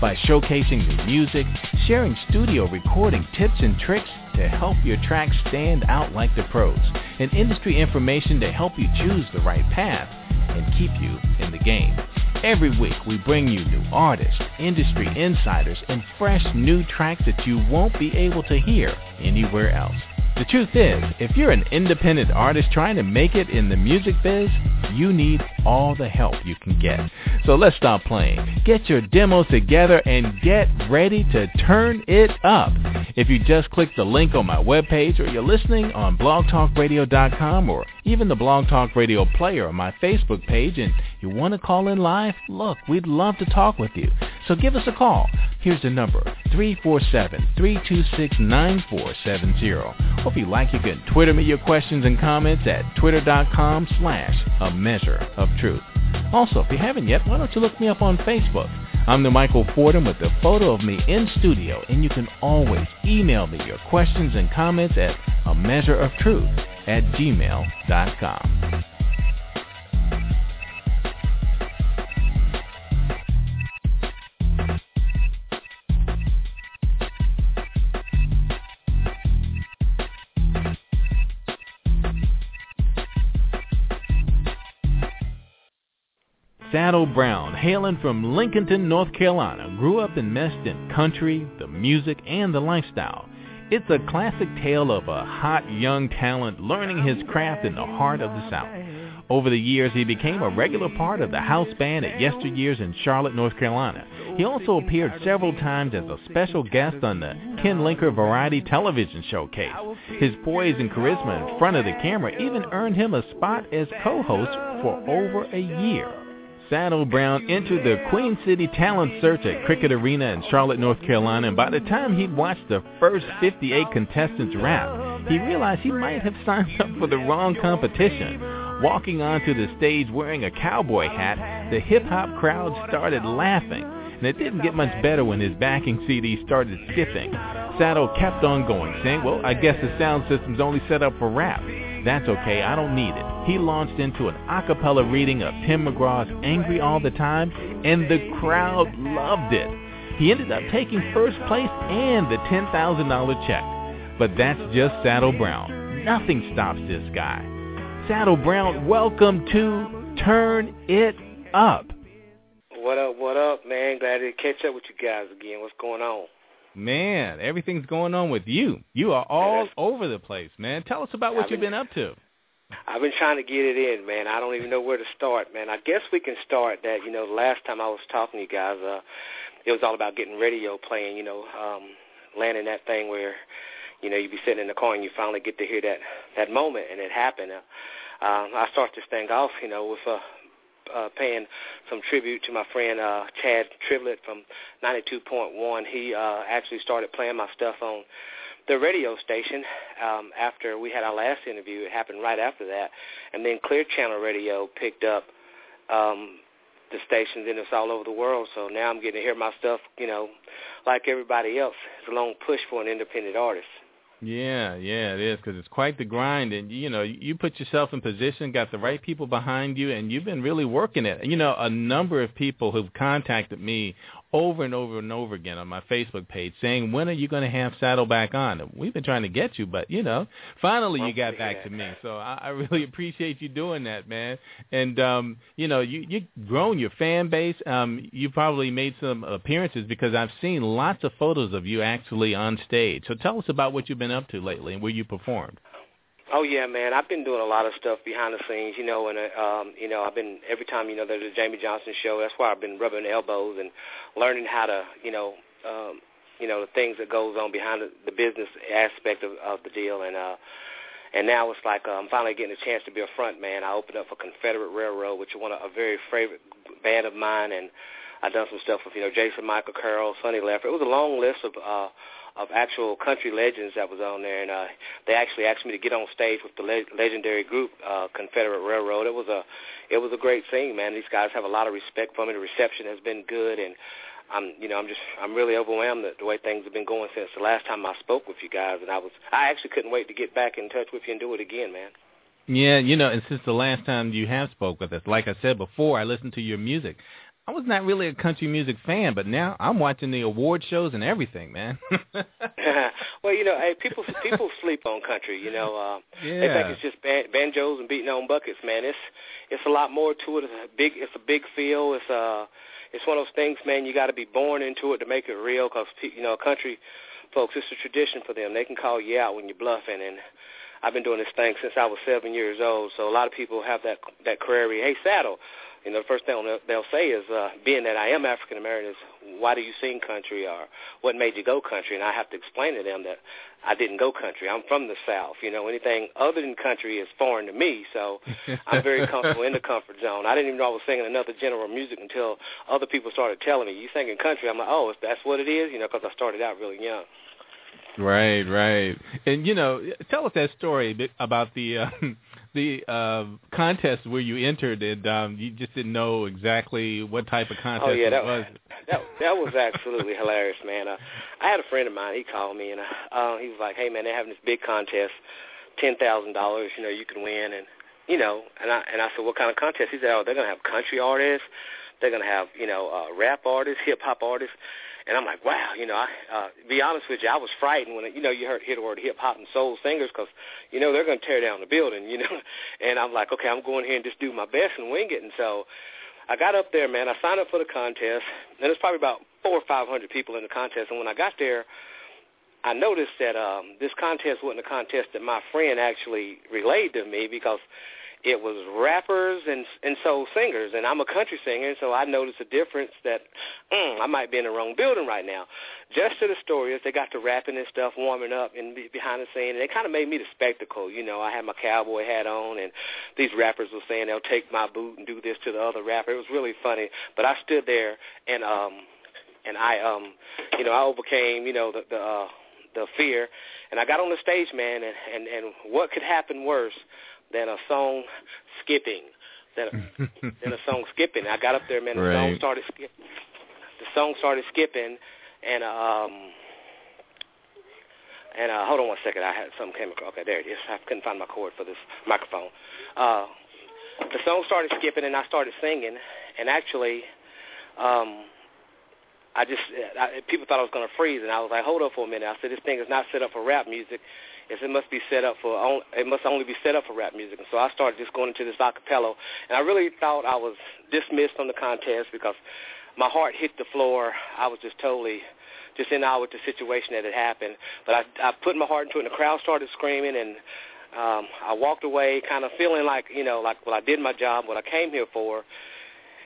by showcasing new music, sharing studio recording tips and tricks to help your tracks stand out like the pros, and industry information to help you choose the right path and keep you in the game. Every week we bring you new artists, industry insiders, and fresh new tracks that you won't be able to hear anywhere else. The truth is, if you're an independent artist trying to make it in the music biz, you need all the help you can get. So let's stop playing. Get your demos together and get ready to turn it up. If you just click the link on my webpage or you're listening on blogtalkradio.com or even the Blog Talk Radio player on my Facebook page and you want to call in live, look, we'd love to talk with you. So give us a call. Here's the number, 347-326-9470. Or if you like, you can Twitter me your questions and comments at twitter.com slash a measure of truth. Also, if you haven't yet, why don't you look me up on Facebook? I'm the Michael Fordham with a photo of me in studio, and you can always email me your questions and comments at a measure of truth at gmail.com. Saddle Brown, hailing from Lincolnton, North Carolina, grew up enmeshed in country, the music, and the lifestyle. It's a classic tale of a hot young talent learning his craft in the heart of the South. Over the years, he became a regular part of the house band at Yesteryears in Charlotte, North Carolina. He also appeared several times as a special guest on the Ken Linker Variety Television Showcase. His poise and charisma in front of the camera even earned him a spot as co-host for over a year. Saddle Brown entered the Queen City Talent Search at Cricket Arena in Charlotte, North Carolina, and by the time he'd watched the first 58 contestants rap, he realized he might have signed up for the wrong competition. Walking onto the stage wearing a cowboy hat, the hip-hop crowd started laughing, and it didn't get much better when his backing CD started skipping. Saddle kept on going, saying, well, I guess the sound system's only set up for rap. That's okay, I don't need it. He launched into an a cappella reading of Tim McGraw's Angry All the Time, and the crowd loved it. He ended up taking first place and the $10,000 check. But that's just Saddle Brown. Nothing stops this guy. Saddle Brown, welcome to Turn It Up. What up, what up, man? Glad to catch up with you guys again. What's going on? Man, everything's going on with you. You are all over the place, man. Tell us about what I've you've been- been up to. I've been trying to get it in, man. I don't even know where to start, man. I guess we can start that, you know, the last time I was talking to you guys, uh, it was all about getting radio playing, you know, um, landing that thing where, you know, you'd be sitting in the car and you finally get to hear that, that moment, and it happened. Uh, um, I start this thing off, you know, with uh, uh, paying some tribute to my friend uh, Chad Triplett from 92.1. He uh, actually started playing my stuff on the radio station um, after we had our last interview. It happened right after that, and then Clear Channel Radio picked up um, the stations, and it's all over the world. So now I'm getting to hear my stuff, you know, like everybody else. It's a long push for an independent artist. Yeah, yeah, it is because it's quite the grind, and you know, you put yourself in position, got the right people behind you, and you've been really working it. You know, a number of people who've contacted me over and over and over again on my Facebook page saying, "When are you going to have Saddleback on?" We've been trying to get you, but you know, finally you got back to me. So I, I really appreciate you doing that, man. And um, you know, you you've grown your fan base. Um, you probably made some appearances because I've seen lots of photos of you actually on stage. So tell us about what you've been up to lately and where you performed. Oh yeah, man. I've been doing a lot of stuff behind the scenes, you know, and uh, um, you know, I've been every time, you know, there's a Jamey Johnson show. That's why I've been rubbing elbows and learning how to, you know, um, you know, the things that goes on behind the, the business aspect of, of the deal, and uh, and now it's like uh, I'm finally getting a chance to be a front man. I opened up for Confederate Railroad, which is one of a very favorite band of mine, and I've done some stuff with you know Jason Michael Carroll, Sonny Leffer. It was a long list of. uh of actual country legends that was on there, and uh, they actually asked me to get on stage with the le- legendary group uh, Confederate Railroad. It was a it was a great thing, man. These guys have a lot of respect for me. The reception has been good, and I'm you know I'm just I'm really overwhelmed at the way things have been going since the last time I spoke with you guys, and I was I actually couldn't wait to get back in touch with you and do it again, man. Yeah, you know, and since the last time you have spoke with us, like I said before, I listened to your music. I was not really a country music fan, but now I'm watching the award shows and everything, man. well, you know, hey, people people sleep on country. You know, uh, they think it's just ban- banjos and beating on buckets, man. It's it's a lot more to it. It's a big it's a big feel. It's uh it's one of those things, man. You got to be born into it to make it real. Because you know, country folks, it's a tradition for them. They can call you out when you're bluffing, and I've been doing this thing since I was seven years old. So a lot of people have that that query. Hey, saddle. You know, the first thing they'll, say is, uh, being that I am African American, is why do you sing country or what made you go country? And I have to explain to them that I didn't go country. I'm from the South. You know, anything other than country is foreign to me. So I'm very comfortable in the comfort zone. I didn't even know I was singing another genre of music until other people started telling me, you singing country. I'm like, oh, that's what it is, you know, because I started out really young. Right, right. And you know, tell us that story about the uh, the uh, contest where you entered and um, you just didn't know exactly what type of contest Oh yeah, it that was. that that was absolutely hilarious, man. Uh, I had a friend of mine. He called me and uh, uh, he was like, "Hey, man, they're having this big contest, ten thousand dollars. You know, you can win." And you know, and I and I said, "What kind of contest?" He said, "Oh, they're gonna have country artists. They're gonna have you know uh, rap artists, hip hop artists." And I'm like, wow, you know, I, uh, be honest with you, I was frightened when, you know, you heard, hear the word hip hop and soul singers because, you know, they're going to tear down the building, you know. And I'm like, okay, I'm going here and just do my best and wing it. And so I got up there, man. I signed up for the contest, and there's probably about four or five hundred people in the contest. And when I got there, I noticed that um, this contest wasn't a contest that my friend actually relayed to me because it was rappers and and soul singers, and I'm a country singer, so I noticed a difference that mm, I might be in the wrong building right now. Just to the story is they got to rapping and stuff, warming up and be behind the scene, and it kind of made me the spectacle. You know, I had my cowboy hat on, and these rappers were saying they'll take my boot and do this to the other rapper. It was really funny, but I stood there and um and I um you know I overcame you know the the uh, the fear, and I got on the stage, man, and and and what could happen worse than a song skipping? Than a, than a song skipping. I got up there, man. The Right. song started skip. The song started skipping, and um. And uh, hold on one second. I had something came across. Okay, there it is. I couldn't find my cord for this microphone. Uh, the song started skipping, and I started singing. And actually, um, I just I, people thought I was going to freeze, and I was like, hold up for a minute. I said, this thing is not set up for rap music. It's, it must be set up for it must only be set up for rap music. And so I started just going into this acapella, and I really thought I was dismissed from the contest because my heart hit the floor. I was just totally just in awe with the situation that had happened. But I, I put my heart into it, and the crowd started screaming, and um, I walked away, kind of feeling like you know, like well, I did my job, what I came here for.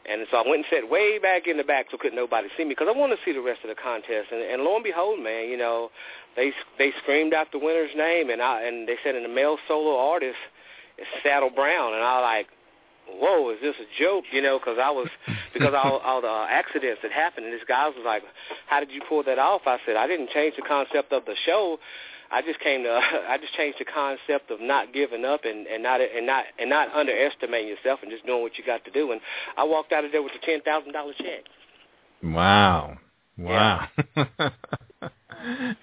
And so I went and sat way back in the back so couldn't nobody see me because I wanted to see the rest of the contest. And, and lo and behold, man, you know, they they screamed out the winner's name, and I and they said, in the male solo artist is Saddle Brown, and I like, whoa, is this a joke? You know, because I was because all all the uh, accidents that happened, and this guy was like, how did you pull that off? I said, I didn't change the concept of the show. I just came to I just changed the concept of not giving up and and not and not and not underestimating yourself and just doing what you got to do. And I walked out of there with a ten thousand dollar check. Wow. Wow.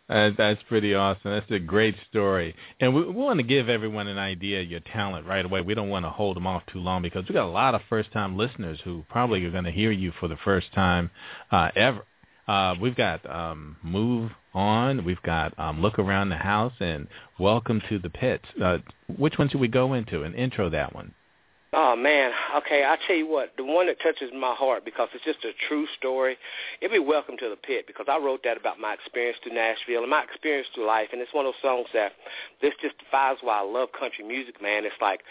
that, that's pretty awesome. That's a great story. And we, we want to give everyone an idea of your talent right away. We don't want to hold them off too long because we got a lot of first-time listeners who probably are going to hear you for the first time uh, ever. Uh, we've got um, Move On. We've got um, Look Around the House and Welcome to the Pits. Uh, which one should we go into and intro that one? Oh man, okay. I tell you what, the one that touches my heart because it's just a true story. It'd be "Welcome to the Pit" because I wrote that about my experience through Nashville and my experience through life, and it's one of those songs that this just defines why I love country music, man. It's like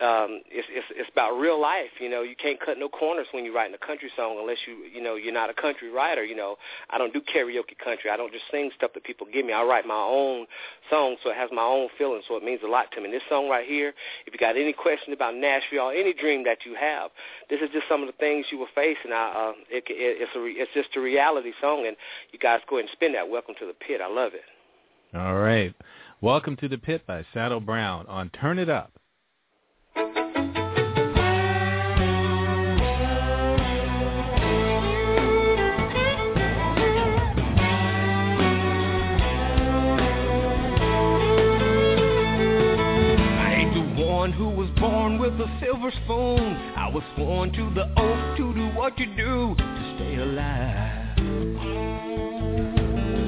um it's it's it's about real life you know. You can't cut no corners when you're writing a country song unless you you know you're not a country writer you know. I don't do karaoke country. I don't just sing stuff that people give me. I write my own song so it has my own feeling so it means a lot to me. And this song right here if you got any questions about nashville any dream that you have this is just some of the things you will face and i uh it, it it's a re, it's just a reality song and you guys go ahead and spin that. Welcome to the pit. I love it. All right. Welcome to the Pit by Saddle Brown on Turn It Up. With silver spoon. I was sworn to the oath to do what you do to stay alive.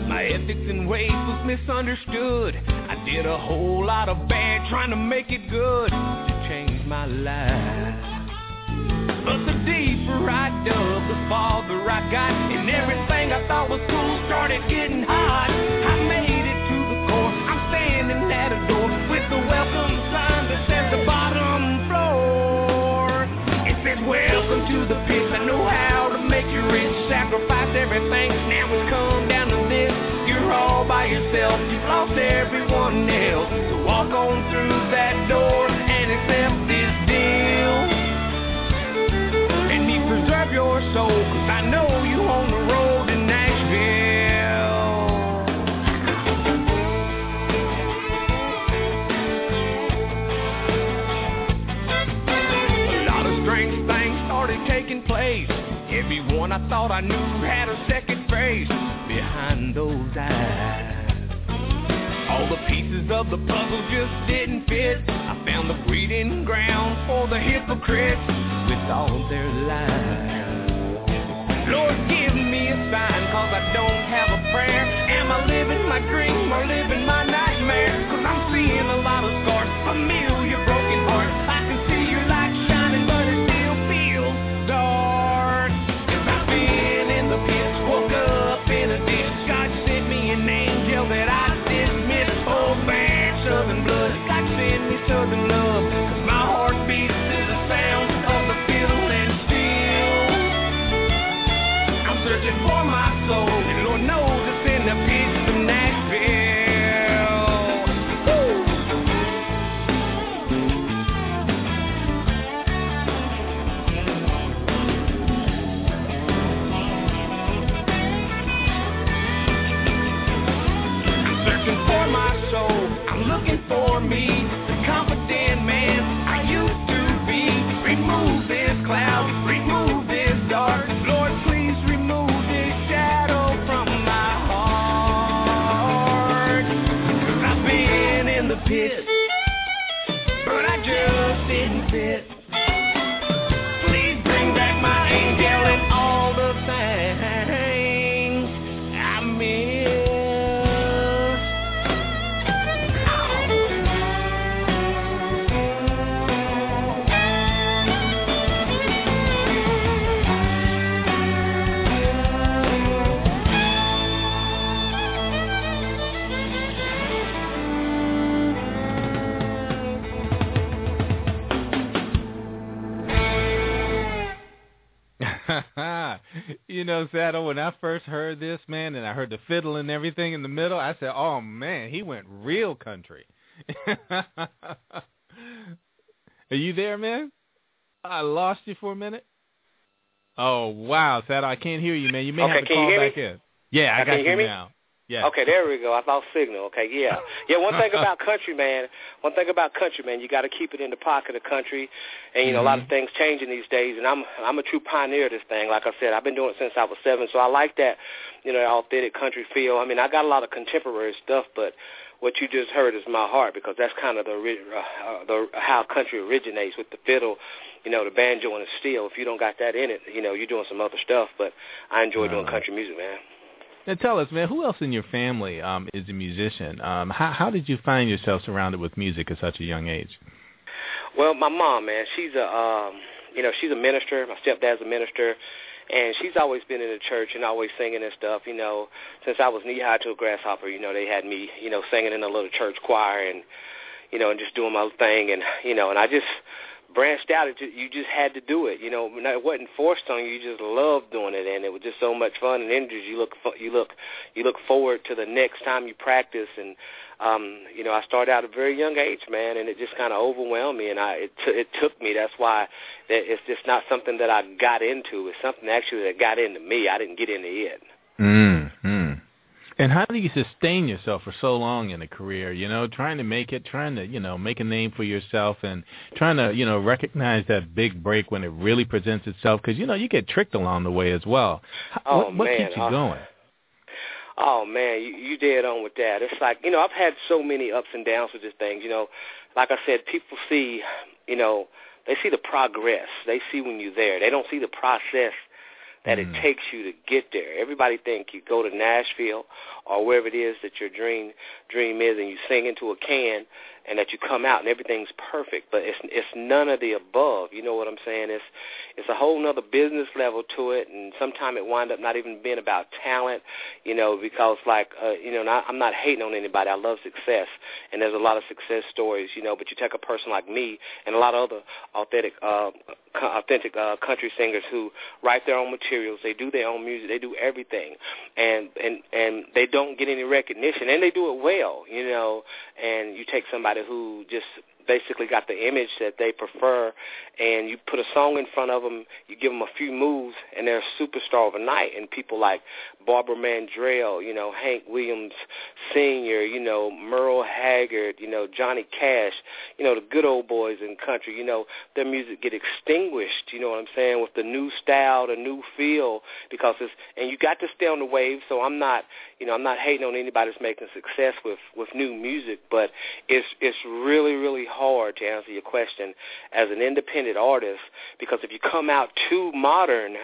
My ethics and ways was misunderstood. I did a whole lot of bad trying to make it good to change my life. But the deeper I dug, the farther I got, and everything I thought was cool started getting hot. I made it to the core. I'm standing at a door with the welcome to the pit. I know how to make you rich, sacrifice everything. Now it's come down to this. You're all by yourself. You've lost everyone else. So walk on through that door and accept this deal. And he preserve your soul, cause I know Everyone I thought I knew had a second face behind those eyes. All the pieces of the puzzle just didn't fit. I found the breeding ground for the hypocrites with all their lies. Lord, give me a sign, cause I don't have a prayer. Am I living my dream or living my nightmare? Cause I'm seeing a Saddle, when I first heard this, man, and I heard the fiddle and everything in the middle, I said, oh, man, he went real country. Are you there, man? I lost you for a minute. Oh, wow, Saddle, I can't hear you, man. You may Okay, have to call me? back in. Yeah, I Now, got you me? Yeah. Okay, there we go. I lost signal. Okay, yeah, yeah. One thing about country, man. One thing about country, man. You got to keep it in the pocket of country, and you know a lot of Mm-hmm. things changing these days. And I'm I'm a true pioneer of this thing. Like I said, I've been doing it since I was seven, so I like that, you know, authentic country feel. I mean, I got a lot of contemporary stuff, but what you just heard is my heart because that's kind of the uh, uh, the how country originates with the fiddle, you know, the banjo and the steel. If you don't got that in it, you know, you're doing some other stuff. But I enjoy doing country music, man. Now tell us, man, who else in your family um, is a musician? Um, how, how did you find yourself surrounded with music at such a young age? Well, my mom, man, she's a um, you know, she's a minister. My stepdad's a minister, and she's always been in the church and always singing and stuff. You know, since I was knee high to a grasshopper, you know, they had me, you know, singing in a little church choir and you know, and just doing my thing, and you know, and I just branched out. It just, you just had to do it. You know, it wasn't forced on you. You just loved doing it, and it was just so much fun and energy. You look, you look, you look forward to the next time you practice. And um, you know, I started out at a very young age, man, and it just kind of overwhelmed me, and I it, t- it took me. That's why that it's just not something that I got into. It's something actually that got into me. I didn't get into it. Mm. And how do you sustain yourself for so long in a career? You know, trying to make it, trying to you know make a name for yourself, and trying to you know recognize that big break when it really presents itself. Because you know you get tricked along the way as well. Oh, what, what man, keeps you uh, going? Oh man, you, you dead on with that. It's like you know I've had so many ups and downs with this thing. You know, like I said, people see, you know, they see the progress. They see when you're there. They don't see the process that Mm. it takes you to get there. Everybody think you go to Nashville or wherever it is that your dream dream is, and you sing into a can, and that you come out and everything's perfect. But it's it's none of the above. You know what I'm saying? It's it's a whole nother business level to it, and sometimes it wind up not even being about talent. You know, because like uh, you know, not, I'm not hating on anybody. I love success, and there's a lot of success stories. You know, but you take a person like me and a lot of other authentic uh, authentic uh, country singers who write their own materials. They do their own music. They do everything, and and and they don't get any recognition, and they do it well. You know, and you take somebody who just basically got the image that they prefer, and you put a song in front of them, you give them a few moves, and they're a superstar overnight. And people like Barbara Mandrell, you know, Hank Williams Sr., you know, Merle Haggard, you know, Johnny Cash, you know, the good old boys in country, you know, their music get extinguished, you know what I'm saying, with the new style, the new feel, because it's, and you got to stay on the wave, so I'm not, you know, I'm not hating on anybody that's making success with, with new music, but it's, it's really, really hard to answer your question as an independent artist, because if you come out too modern,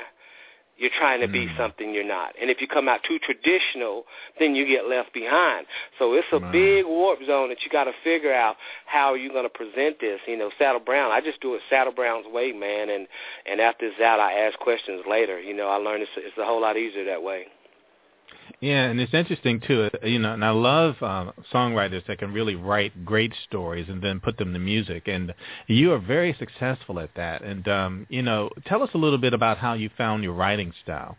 you're trying to be mm. something you're not. And if you come out too traditional, then you get left behind. So it's a big warp zone that you got to figure out how you're going to present this. You know, Saddle Brown, I just do it Saddle Brown's way, man. And and after it's out, I ask questions later. You know, I learned it's, it's a whole lot easier that way. Yeah, and it's interesting too. uh, You know, and I love uh, songwriters that can really write great stories and then put them to music. And you are very successful at that. And um, you know, tell us a little bit about how you found your writing style.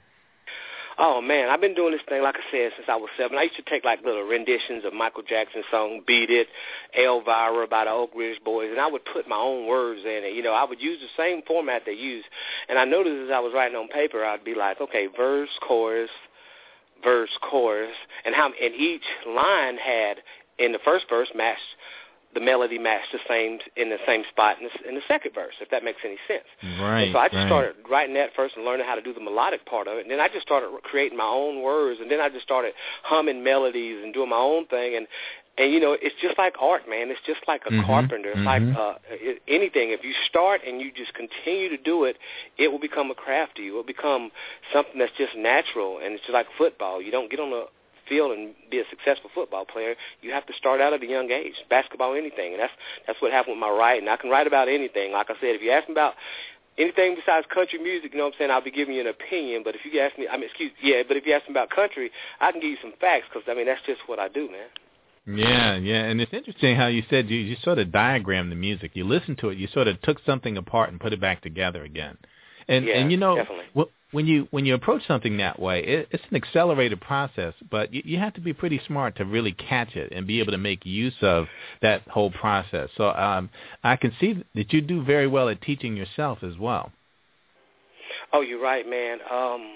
Oh man, I've been doing this thing like I said since I was seven. I used to take like little renditions of Michael Jackson's song "Beat It," Elvira by the Oak Ridge Boys, and I would put my own words in it. You know, I would use the same format they use. And I noticed as I was writing on paper, I'd be like, okay, verse, chorus, verse, chorus, and how and each line had in the first verse matched the melody matched the same in the same spot in the, in the second verse, if that makes any sense. Right. And so I just right. started writing that first and learning how to do the melodic part of it. And then I just started creating my own words. And then I just started humming melodies and doing my own thing. And and you know, it's just like art, man. It's just like a Mhm, carpenter. It's mhm. like uh, anything. If you start and you just continue to do it, it will become a craft to you. It will become something that's just natural. And it's just like football. You don't get on the field and be a successful football player, you have to start out at a young age. Basketball, anything, and that's that's what happened with my writing. I can write about anything. Like I said, if you ask me about anything besides country music, you know what I'm saying, I'll be giving you an opinion. But if you ask me, I mean, excuse, yeah, but if you ask me about country, I can give you some facts because I mean that's just what I do, man. Yeah, yeah, and it's interesting how you said you you sort of diagrammed the music. You listened to it, you sort of took something apart and put it back together again. And yeah, and you know definitely. wh- when you when you approach something that way, it, it's an accelerated process, but you, you have to be pretty smart to really catch it and be able to make use of that whole process. So um, I can see that you do very well at teaching yourself as well. Oh, you're right, man. Um,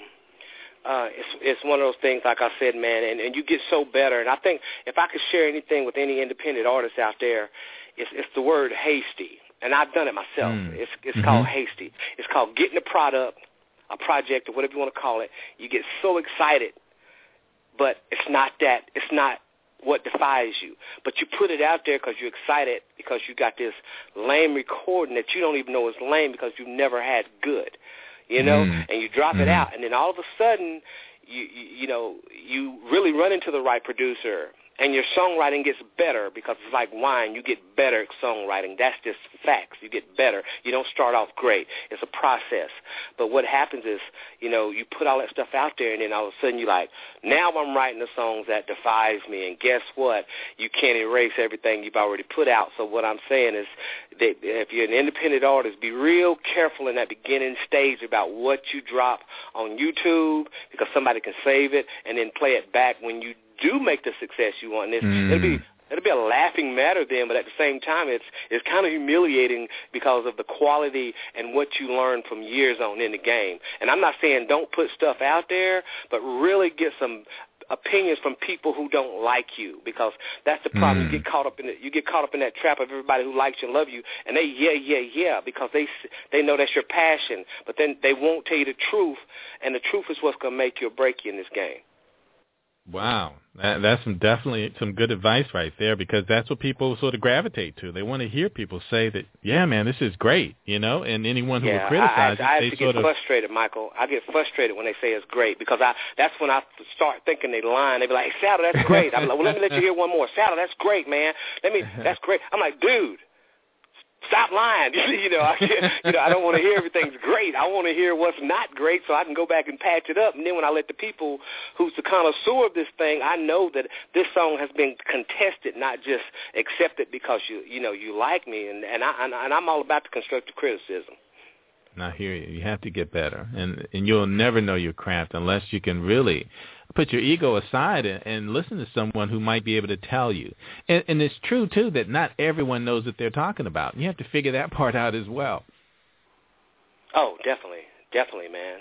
uh, it's it's one of those things, like I said, man, and, and you get so better. And I think if I could share anything with any independent artist out there, it's it's the word hasty. And I've done it myself. Mm. It's it's Mhm. called hasty. It's called getting a product, a project, or whatever you want to call it. You get so excited, but it's not that. It's not what defies you. But you put it out there because you're excited because you got this lame recording that you don't even know is lame because you've never had good you know, Mm. and you drop it Mhm. out, and then all of a sudden, you, you you know, you really run into the right producer, and your songwriting gets better because it's like wine. You get better at songwriting. That's just facts. You get better. You don't start off great. It's a process. But what happens is, you know, you put all that stuff out there, and then all of a sudden you're like, now I'm writing the songs that defies me. And guess what? You can't erase everything you've already put out. So what I'm saying is that if you're an independent artist, be real careful in that beginning stage about what you drop on YouTube because somebody can save it and then play it back when you do make the success you want. It's, Mm. it'll be it'll be a laughing matter then, but at the same time, it's it's kind of humiliating because of the quality and what you learn from years on in the game. And I'm not saying don't put stuff out there, but really get some opinions from people who don't like you because that's the problem. Mm. You get caught up in it. You get caught up in that trap of everybody who likes you and love you, and they yeah yeah yeah because they they know that's your passion, but then they won't tell you the truth, and the truth is what's going to make you or break you in this game. Wow, that, that's some definitely some good advice right there because that's what people sort of gravitate to. They want to hear people say that, yeah, man, this is great, you know. And anyone who yeah, would criticize I, I, I it, they actually sort get of frustrated, Michael. I get frustrated when they say it's great because I that's when I start thinking they lying. They be like, "Saddle, that's great." I'm like, "Well, let me let you hear one more." Saddle, that's great, man. Let me, that's great. I'm like, dude. Stop lying. you know, I you know, I don't want to hear everything's great. I want to hear what's not great so I can go back and patch it up. And then when I let the people who's the connoisseur of this thing, I know that this song has been contested, not just accepted because you you know you like me. And and I and, and I'm all about the constructive criticism. And I hear you. You have to get better, and and you'll never know your craft unless you can really put your ego aside and, and listen to someone who might be able to tell you. And, and it's true too that not everyone knows what they're talking about. You have to figure that part out as well. Oh, definitely, definitely, man,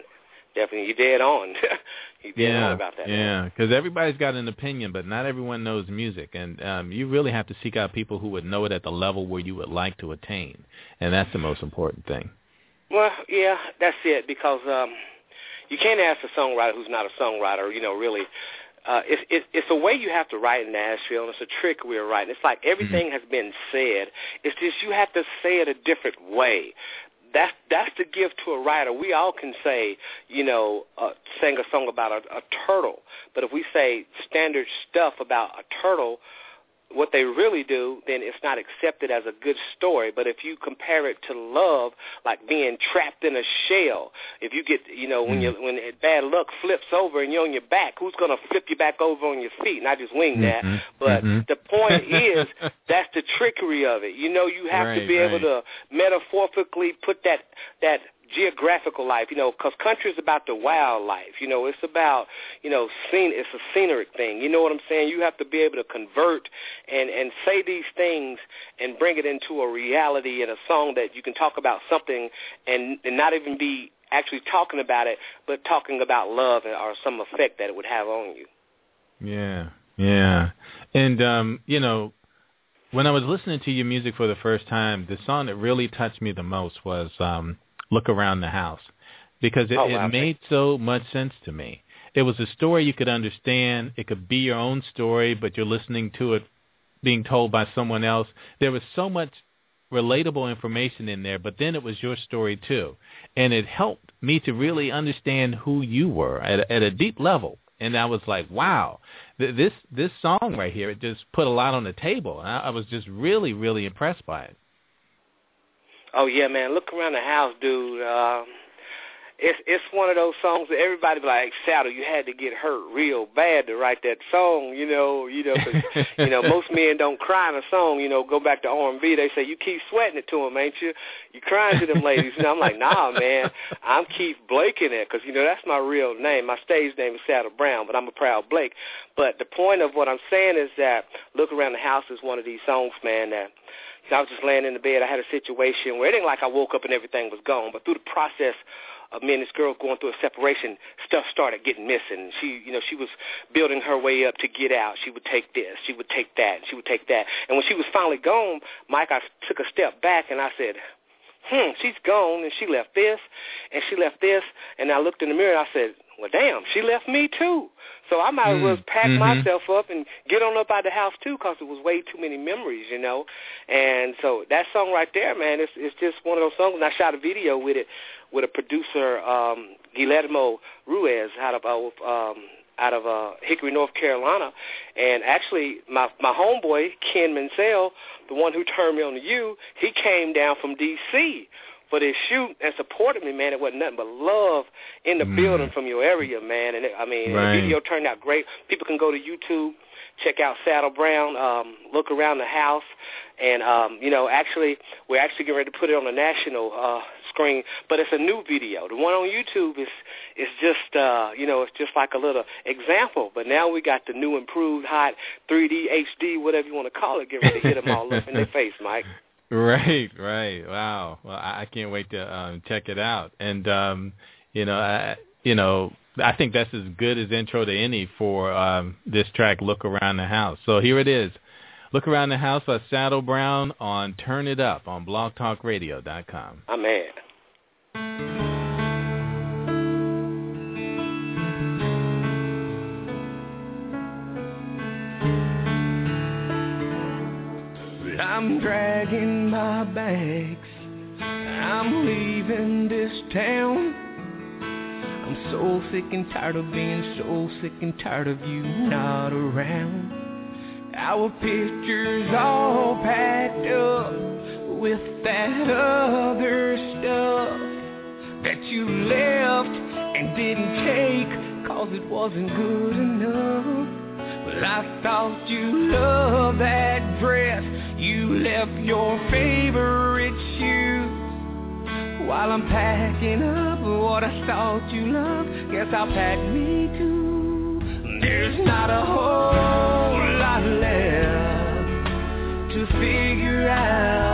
definitely. You're dead on. You're dead yeah, on about that. yeah. Because everybody's got an opinion, but not everyone knows music, and um, you really have to seek out people who would know it at the level where you would like to attain, and that's the most important thing. Well, yeah, that's it. Because um, you can't ask a songwriter who's not a songwriter. You know, really, uh, it's it, it's a way you have to write in Nashville, and it's a trick we're writing. It's like everything has been said. It's just you have to say it a different way. That's that's the gift to a writer. We all can say, you know, uh, sing a song about a, a turtle, but if we say standard stuff about a turtle, what they really do, then it's not accepted as a good story. But if you compare it to love, like being trapped in a shell, if you get, you know, when you when bad luck flips over and you're on your back, who's going to flip you back over on your feet? And I just wing that. Mhm, But mhm. the point is, that's the trickery of it. You know, you have to Right, be able to metaphorically put that that geographical life, you know, because country is about the wildlife. You know, it's about, you know, scene. It's a scenic thing. You know what I'm saying? You have to be able to convert and and say these things and bring it into a reality in a song that you can talk about something and and not even be actually talking about it, but talking about love or some effect that it would have on you. Yeah, yeah. And um, you know, when I was listening to your music for the first time, the song that really touched me the most was um Look Around the House because it, Oh, wow. it made so much sense to me. It was a story you could understand. It could be your own story, but you're listening to it being told by someone else. There was so much relatable information in there, but then it was your story too. And it helped me to really understand who you were at a, at a deep level. And I was like, wow, th- this this song right here, it just put a lot on the table. And I, I was just really, really impressed by it. Oh yeah, man. Look around the house, dude. Um, it's it's one of those songs that everybody be like, Saddle, you had to get hurt real bad to write that song, you know, you know, cause, you know, most men don't cry in a song, you know, go back to R&B, they say, you keep sweating it to them, ain't you? You crying to them ladies. And I'm like, nah, man, I'm Keith Blake in it, because, you know, that's my real name. My stage name is Saddle Brown, but I'm a proud Blake. But the point of what I'm saying is that Look Around the House is one of these songs, man, that I was just laying in the bed. I had a situation where it ain't like I woke up and everything was gone, but through the process of me and this girl going through a separation, stuff started getting missing. She, you know, she was building her way up to get out. She would take this, she would take that, she would take that. And when she was finally gone, Mike, I took a step back and I said, hmm, she's gone, and she left this, and she left this, and I looked in the mirror and I said, well, damn, she left me too. So I might as well pack Mm-hmm. myself up and get on up out the house too, because it was way too many memories, you know. And so that song right there, man, it's it's just one of those songs. And I shot a video with it with a producer, um, Guillermo Ruiz, out of um, out of uh, Hickory, North Carolina, and actually my my homeboy Ken Mansell, the one who turned me on to you, he came down from D.C. for this shoot and supported me, man. It wasn't nothing but love in the building from your area, man. And it, I mean, Right. the video turned out great. People can go to YouTube, check out Saddle Brown, um, look around the house, and um, you know, actually, we're actually getting ready to put it on the national uh, screen. But it's a new video. The one on YouTube is is just uh, you know, it's just like a little example. But now we got the new improved hot 3D HD, whatever you want to call it, get ready to hit them all up in their face, Mike. Right, right. Wow. Well, I, I can't wait to um, check it out. And um, you know, I, you know, I think that's as good as intro to any for um, this track, "Look Around the House." So here it is, "Look Around the House" by Saddle Brown on Turn It Up on BlogTalkRadio.com. I'm mad. Bags. I'm leaving this town. I'm so sick and tired of being so sick and tired of you not around. Our pictures all packed up with that other stuff that you left and didn't take cause it wasn't good enough. Well, I thought you loved that dress. You left your favorite shoes. While I'm packing up what I thought you loved, guess I'll pack me too. There's not a whole lot left to figure out.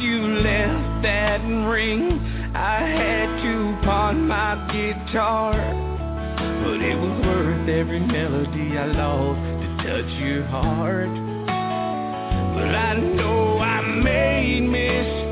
You left that ring. I had to pawn my guitar. But it was worth every melody I lost to touch your heart. But I know I made mistakes,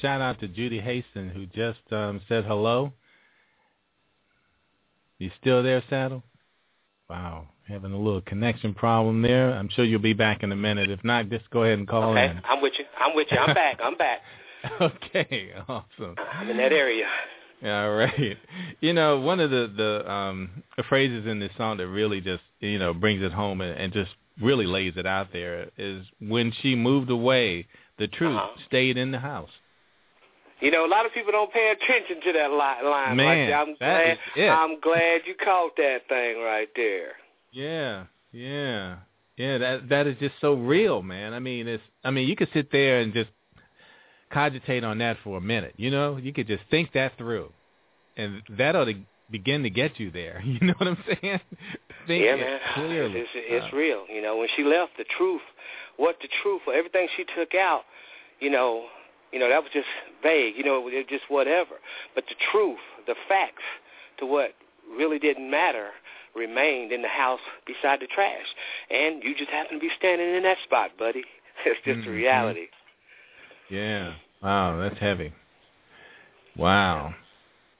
shout out to Judy Haston who just um, said hello. You still there, Saddle? Wow, having a little connection problem there. I'm sure you'll be back in a minute. If not, just go ahead and call Okay, in. I'm with you. I'm with you. I'm back. I'm back. okay, awesome. I'm in that area. All right. You know, one of the the um phrases in this song that really just you know brings it home and, and just really lays it out there is when she moved away, the truth Uh-huh. stayed in the house. You know, a lot of people don't pay attention to that line Man, there. I'm that glad. is it. I'm glad you caught that thing right there. Yeah, yeah, yeah. That that is just so real, man. I mean, it's. I mean, you could sit there and just cogitate on that for a minute. You know, you could just think that through, and that ought to begin to get you there. You know what I'm saying? think yeah, man. clearly. It's, it's, it's Uh, real. You know, when she left, the truth, what the truth, everything she took out, you know, you know that was just vague. You know, it was just whatever. But the truth, the facts, to what really didn't matter, remained in the house beside the trash. And you just happen to be standing in that spot, buddy. It's just a Mhm. reality. Yeah. Wow, that's heavy. Wow.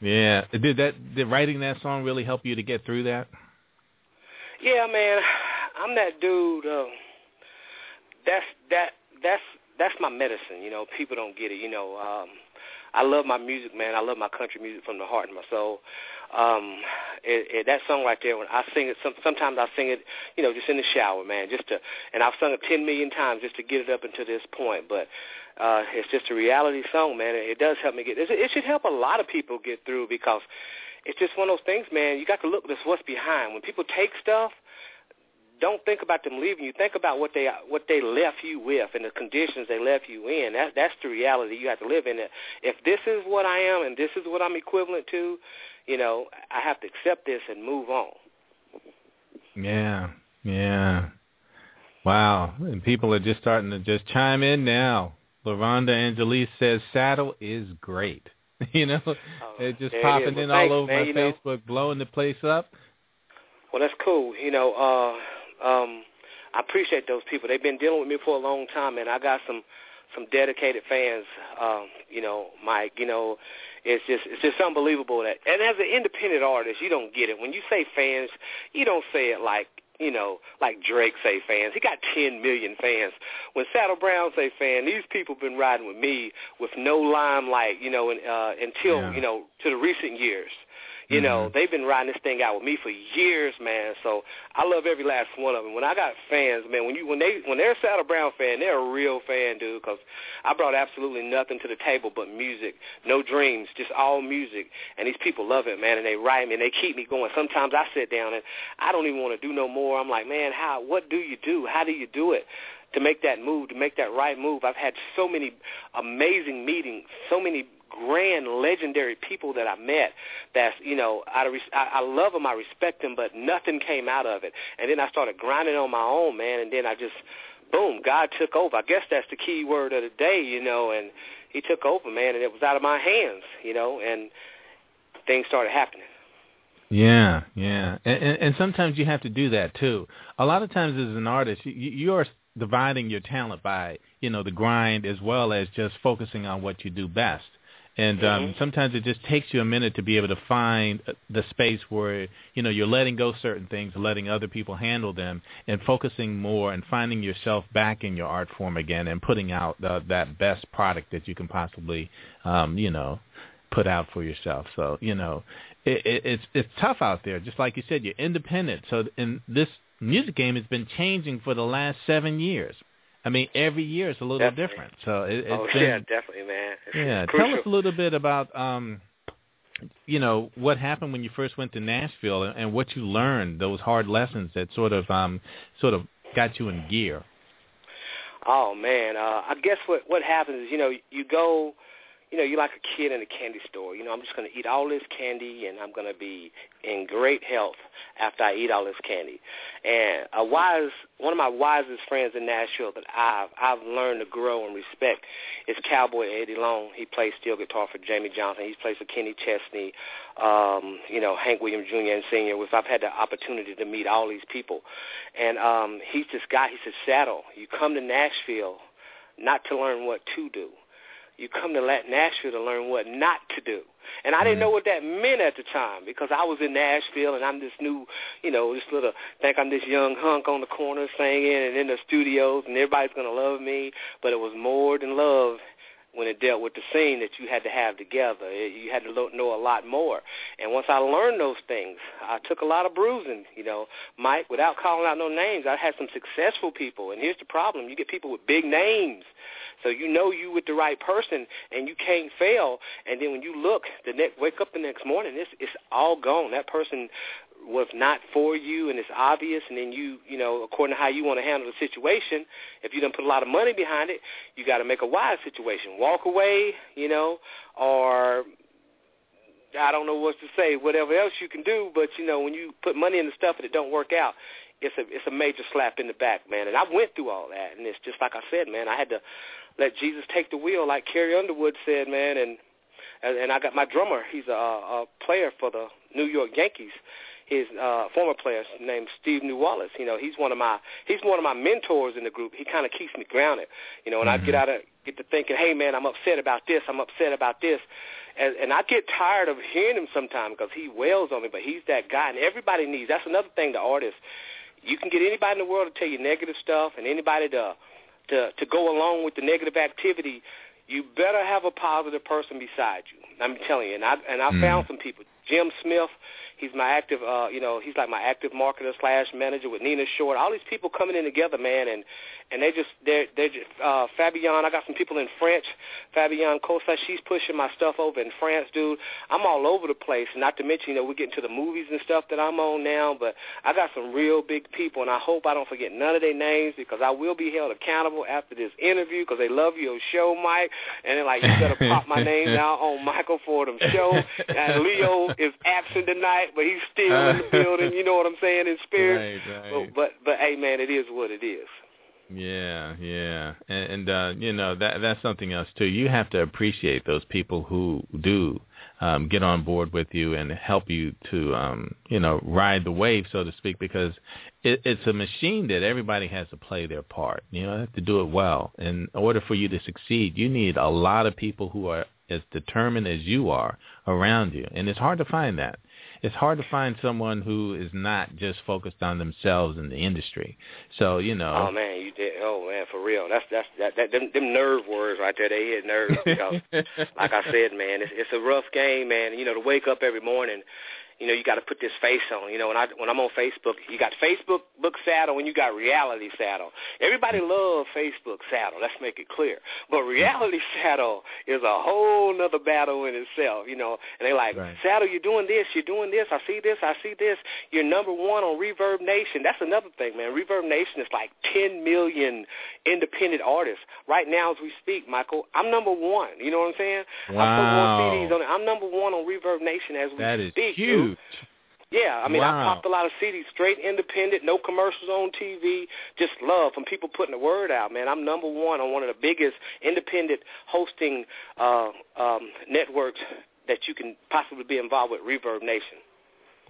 Yeah. Did that did writing that song really help you to get through that? Yeah, man, I'm that dude. Uh, that's that that's that's my medicine. You know, people don't get it. You know, um, I love my music, man. I love my country music from the heart and my soul. Um, it, it, that song right there, when I sing it, some, sometimes I sing it, you know, just in the shower, man, just to, and I've sung it ten million times just to get it up until this point. But uh, it's just a reality song, man. It, it does help me get. It, it should help a lot of people get through because it's just one of those things, man. You got to look at what's behind. When people take stuff, don't think about them leaving you. Think about what they what they left you with and the conditions they left you in. That that's the reality you have to live in. If this is what I am and this is what I'm equivalent to, you know, I have to accept this and move on. Yeah. Yeah. Wow. And people are just starting to just chime in now. LaRonda Angelise says Saddle is great. you know, just Oh, there it popping. Well, in thanks, all over man, my you know. Facebook, blowing the place up. Well, that's cool. You know, uh, um, I appreciate those people. They've been dealing with me for a long time, and I got some some dedicated fans. Um, you know, Mike. You know, it's just it's just unbelievable that. And as an independent artist, you don't get it when you say fans. You don't say it like you know, like Drake say fans. He got 10 million fans. When Saddle Brown say fan, these people been riding with me with no limelight, you know, and, uh, until, Yeah. you know, to the recent years. You know, mm-hmm. they've been riding this thing out with me for years, man. So I love every last one of them. When I got fans, man, when you when they when they're a Saddle Brown fan, they're a real fan, dude. Because I brought absolutely nothing to the table but music, no dreams, just all music. And these people love it, man. And they write me and they keep me going. Sometimes I sit down and I don't even want to do no more. I'm like, man, how? What do you do? How do you do it? To make that move, to make that right move. I've had so many amazing meetings, so many grand, legendary people that I met. That's you know, I, I love them, I respect them, but nothing came out of it. And then I started grinding on my own, man. And then I just, boom, God took over. I guess that's the key word of the day, you know. And He took over, man, and it was out of my hands, you know. And things started happening. Yeah, yeah, and, and, and sometimes you have to do that too. A lot of times, as an artist, you, you are dividing your talent by you know the grind as well as just focusing on what you do best. And um, Mhm. sometimes it just takes you a minute to be able to find uh, the space where you know you're letting go certain things, letting other people handle them, and focusing more and finding yourself back in your art form again and putting out the, that best product that you can possibly um, you know put out for yourself. So you know it, it, it's it's tough out there. Just like you said, you're independent. So in this music game has been changing for the last seven years. I mean, every year it's a little Definitely. different. So it, it's oh been yeah, definitely, man. It's yeah. crucial. Tell us a little bit about um, you know what happened when you first went to Nashville and, and what you learned. Those hard lessons that sort of um, sort of got you in gear. Oh man, uh, I guess what what happens is you know you go you know, you're like a kid in a candy store. You know, I'm just going to eat all this candy, and I'm going to be in great health after I eat all this candy. And a wise, one of my wisest friends in Nashville that I've I've learned to grow and respect is Cowboy Eddie Long. He plays steel guitar for Jamey Johnson. He plays for Kenny Chesney, um, you know, Hank Williams Jr. and Sr. With I've had the opportunity to meet all these people, and um, he's this guy. He said, "Saddle, you come to Nashville." Not to learn what to do you come to Nashville to learn what not to do. And I didn't know what that meant at the time because I was in Nashville and I'm this new, you know, this little, think I'm this young hunk on the corner singing and in the studios and everybody's going to love me. But it was more than love when it dealt with the scene that you had to have together. You had to know a lot more. And once I learned those things, I took a lot of bruising, you know. Mike, without calling out no names, I had some successful people. And here's the problem. You get people with big names so you know you with the right person and you can't fail. And then when you look, the next wake up the next morning, it's it's all gone. That person was not for you and it's obvious and then you you know according to how you want to handle the situation if you don't put a lot of money behind it you got to make a wise situation walk away you know or I don't know what to say whatever else you can do but you know when you put money into stuff and it don't work out it's a it's a major slap in the back man and I went through all that and it's just like I said man I had to let Jesus take the wheel, like Carrie Underwood said, man. And and I got my drummer. He's a, a player for the New York Yankees. His uh, former player named Steve New Wallace. You know, he's one of my he's one of my mentors in the group. He kind of keeps me grounded. You know, and mm-hmm. I get out of get to thinking, hey man, I'm upset about this. I'm upset about this. And, and I get tired of hearing him sometimes because he wails on me. But he's that guy, and everybody needs. That's another thing. The artist, you can get anybody in the world to tell you negative stuff, and anybody to to to go along with the negative activity, you better have a positive person beside you. I'm telling you, and I and I mm. found some people. Jim Smith, He's my active, uh, you know, he's like my active marketer slash manager with Nina Short. All these people coming in together, man, and and they just they're they're just uh, Fabian. I got some people in French. Fabian Cosa, she's pushing my stuff over in France, dude. I'm all over the place. Not to mention, you know, we're getting to the movies and stuff that I'm on now. But I got some real big people, and I hope I don't forget none of their names because I will be held accountable after this interview because they love your show, Mike. And they're like, you better pop my name out on Michael Fordham show. And Leo is absent tonight but he's still in the building. You know what I'm saying in spirit. Right, right. But, but but hey, man, it is what it is. Yeah, yeah, and, and uh, you know that that's something else too. You have to appreciate those people who do um, get on board with you and help you to um, you know ride the wave, so to speak, because it, it's a machine that everybody has to play their part. You know, have to do it well. In order for you to succeed, you need a lot of people who are as determined as you are around you, and it's hard to find that it's hard to find someone who is not just focused on themselves in the industry. So you know. Oh man, you did. Oh man, for real. That's that's that, that them, them nerve words right there. They hit nerves because, like I said, man, it's, it's a rough game, man. You know, to wake up every morning you know, you got to put this face on. You know, when I when I'm on Facebook, you got Facebook book saddle and you got reality saddle. Everybody loves Facebook saddle. Let's make it clear. But reality saddle is a whole nother battle in itself. You know, and they like right. saddle. You're doing this. You're doing this. I see this. I see this. You're number one on Reverb Nation. That's another thing, man. Reverb Nation is like 10 million independent artists right now as we speak. Michael, I'm number one. You know what I'm saying? Wow. I put more CDs on it. I'm number one on Reverb Nation as we that speak. That is huge. Dude. Yeah, I mean, wow. I popped a lot of CDs, straight independent, no commercials on TV, just love from people putting the word out, man. I'm number one on one of the biggest independent hosting uh, um, networks that you can possibly be involved with, Reverb Nation.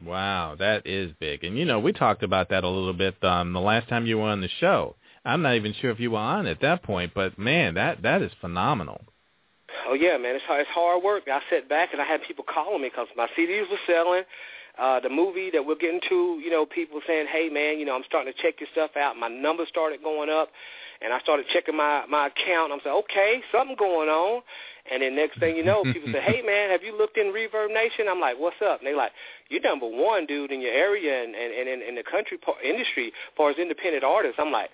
Wow, that is big. And, you know, we talked about that a little bit um, the last time you were on the show. I'm not even sure if you were on at that point, but, man, that that is phenomenal. Oh, yeah, man. It's hard, it's hard work. I sat back and I had people calling me because my CDs were selling uh, the movie that we're getting to, you know, people saying, hey, man, you know, I'm starting to check your stuff out. My numbers started going up, and I started checking my, my account. I'm saying, okay, something going on. And then next thing you know, people say, hey, man, have you looked in Reverb Nation? I'm like, what's up? And they're like, you're number one, dude, in your area and, and, and in, the country industry as far as independent artists. I'm like,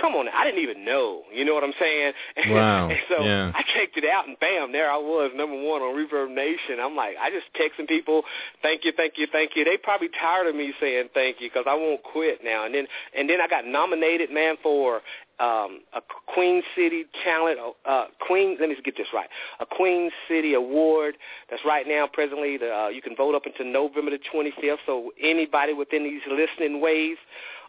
come on, I didn't even know. You know what I'm saying? Wow. and so yeah. I checked it out, and bam, there I was, number one on Reverb Nation. I'm like, I just texting people, thank you, thank you, thank you. They probably tired of me saying thank you because I won't quit now. And then and then I got nominated, man, for um, a Queen City Talent, uh, Queen. Let me get this right. A Queen City Award. That's right now, presently. The, uh, you can vote up until November the 25th. So anybody within these listening waves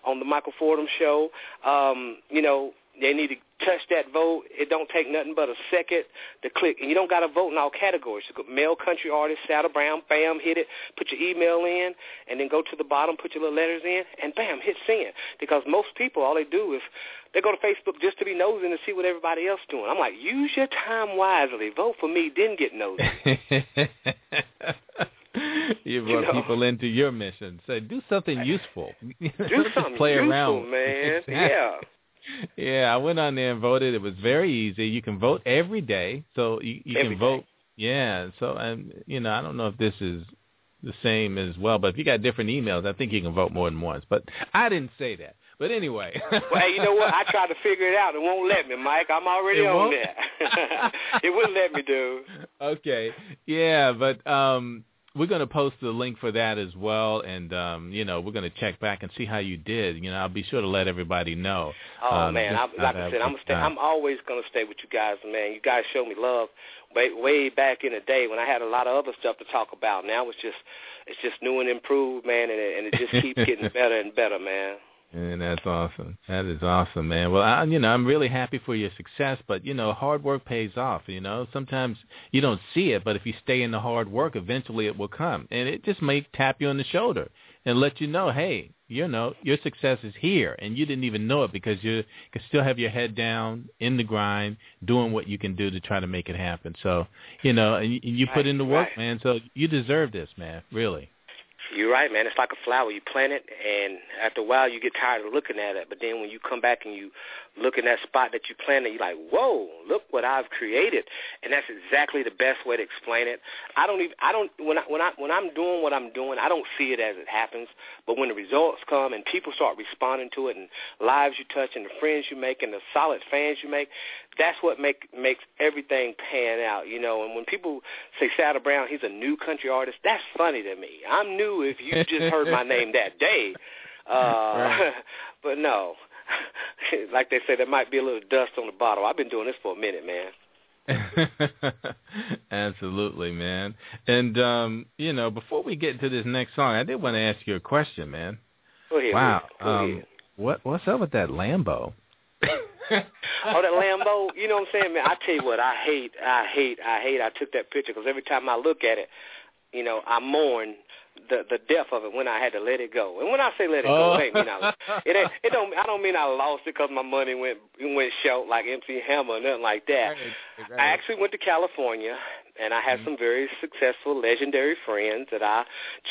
on the Michael Fordham Show, um, you know, they need to touch that vote. It don't take nothing but a second to click. And you don't got to vote in all categories. Male country artist, Saddle Brown, bam, hit it, put your email in, and then go to the bottom, put your little letters in, and bam, hit send. Because most people, all they do is they go to Facebook just to be nosy and see what everybody else doing. I'm like, use your time wisely. Vote for me, then get nosy. you brought know. people into your mission. Say, do something useful. Do something play useful, around, man. Exactly. Yeah. Yeah, I went on there and voted. It was very easy. You can vote every day, so you, you Every can vote. Yeah, so um, you know, I don't know if this is the same as well, but if you got different emails, I think you can vote more than once. But I didn't say that. But anyway. well, hey, you know what? I tried to figure it out. It won't let me, Mike. I'm already It on won't? there. it wouldn't let me, dude. okay. Yeah, but um we're going to post the link for that as well and um you know, we're going to check back and see how you did. You know, I'll be sure to let everybody know. Oh um, man, I, like I said, I'm stay. I'm always gonna stay with you guys, man. You guys show me love way way back in the day when I had a lot of other stuff to talk about. Now it's just it's just new and improved, man, and it, and it just keeps getting better and better, man. And that's awesome. That is awesome, man. Well, I, you know, I'm really happy for your success, but you know, hard work pays off. You know, sometimes you don't see it, but if you stay in the hard work, eventually it will come, and it just may tap you on the shoulder and let you know, hey, you know, your success is here, and you didn't even know it because you can still have your head down in the grind, doing what you can do to try to make it happen. So, you know, and you, you put in the work, man. So you deserve this, man. Really. You're right, man. It's like a flower. You plant it, and after a while, you get tired of looking at it. But then when you come back and you look in that spot that you planted, you're like, "Whoa! Look what I've created!" And that's exactly the best way to explain it. I don't even. I don't. When I when I when I'm doing what I'm doing, I don't see it as it happens. But when the results come and people start responding to it, and lives you touch, and the friends you make, and the solid fans you make, that's what make makes everything pan out. You know. And when people say Saddle Brown, he's a new country artist. That's funny to me. I'm new if you just heard my name that day. Uh, Right. but no, like they say, there might be a little dust on the bottle. I've been doing this for a minute, man. Absolutely, man. And um, you know, before we get to this next song, I did want to ask you a question, man. Go ahead. wow. Go Um, what what's up with that Lambo? Oh, that Lambo, you know what I'm saying, man? I tell you what, I hate, I hate, I hate. I took that picture because every time I look at it, you know, I mourn the the depth of it when I had to let it go. And when I say let it go, Oh. it ain't mean I oh. it ain't it don't I don't mean I lost it because my money went went short like MC Hammer or nothing like that. I actually went to California, and I had mm-hmm. some very successful, legendary friends that I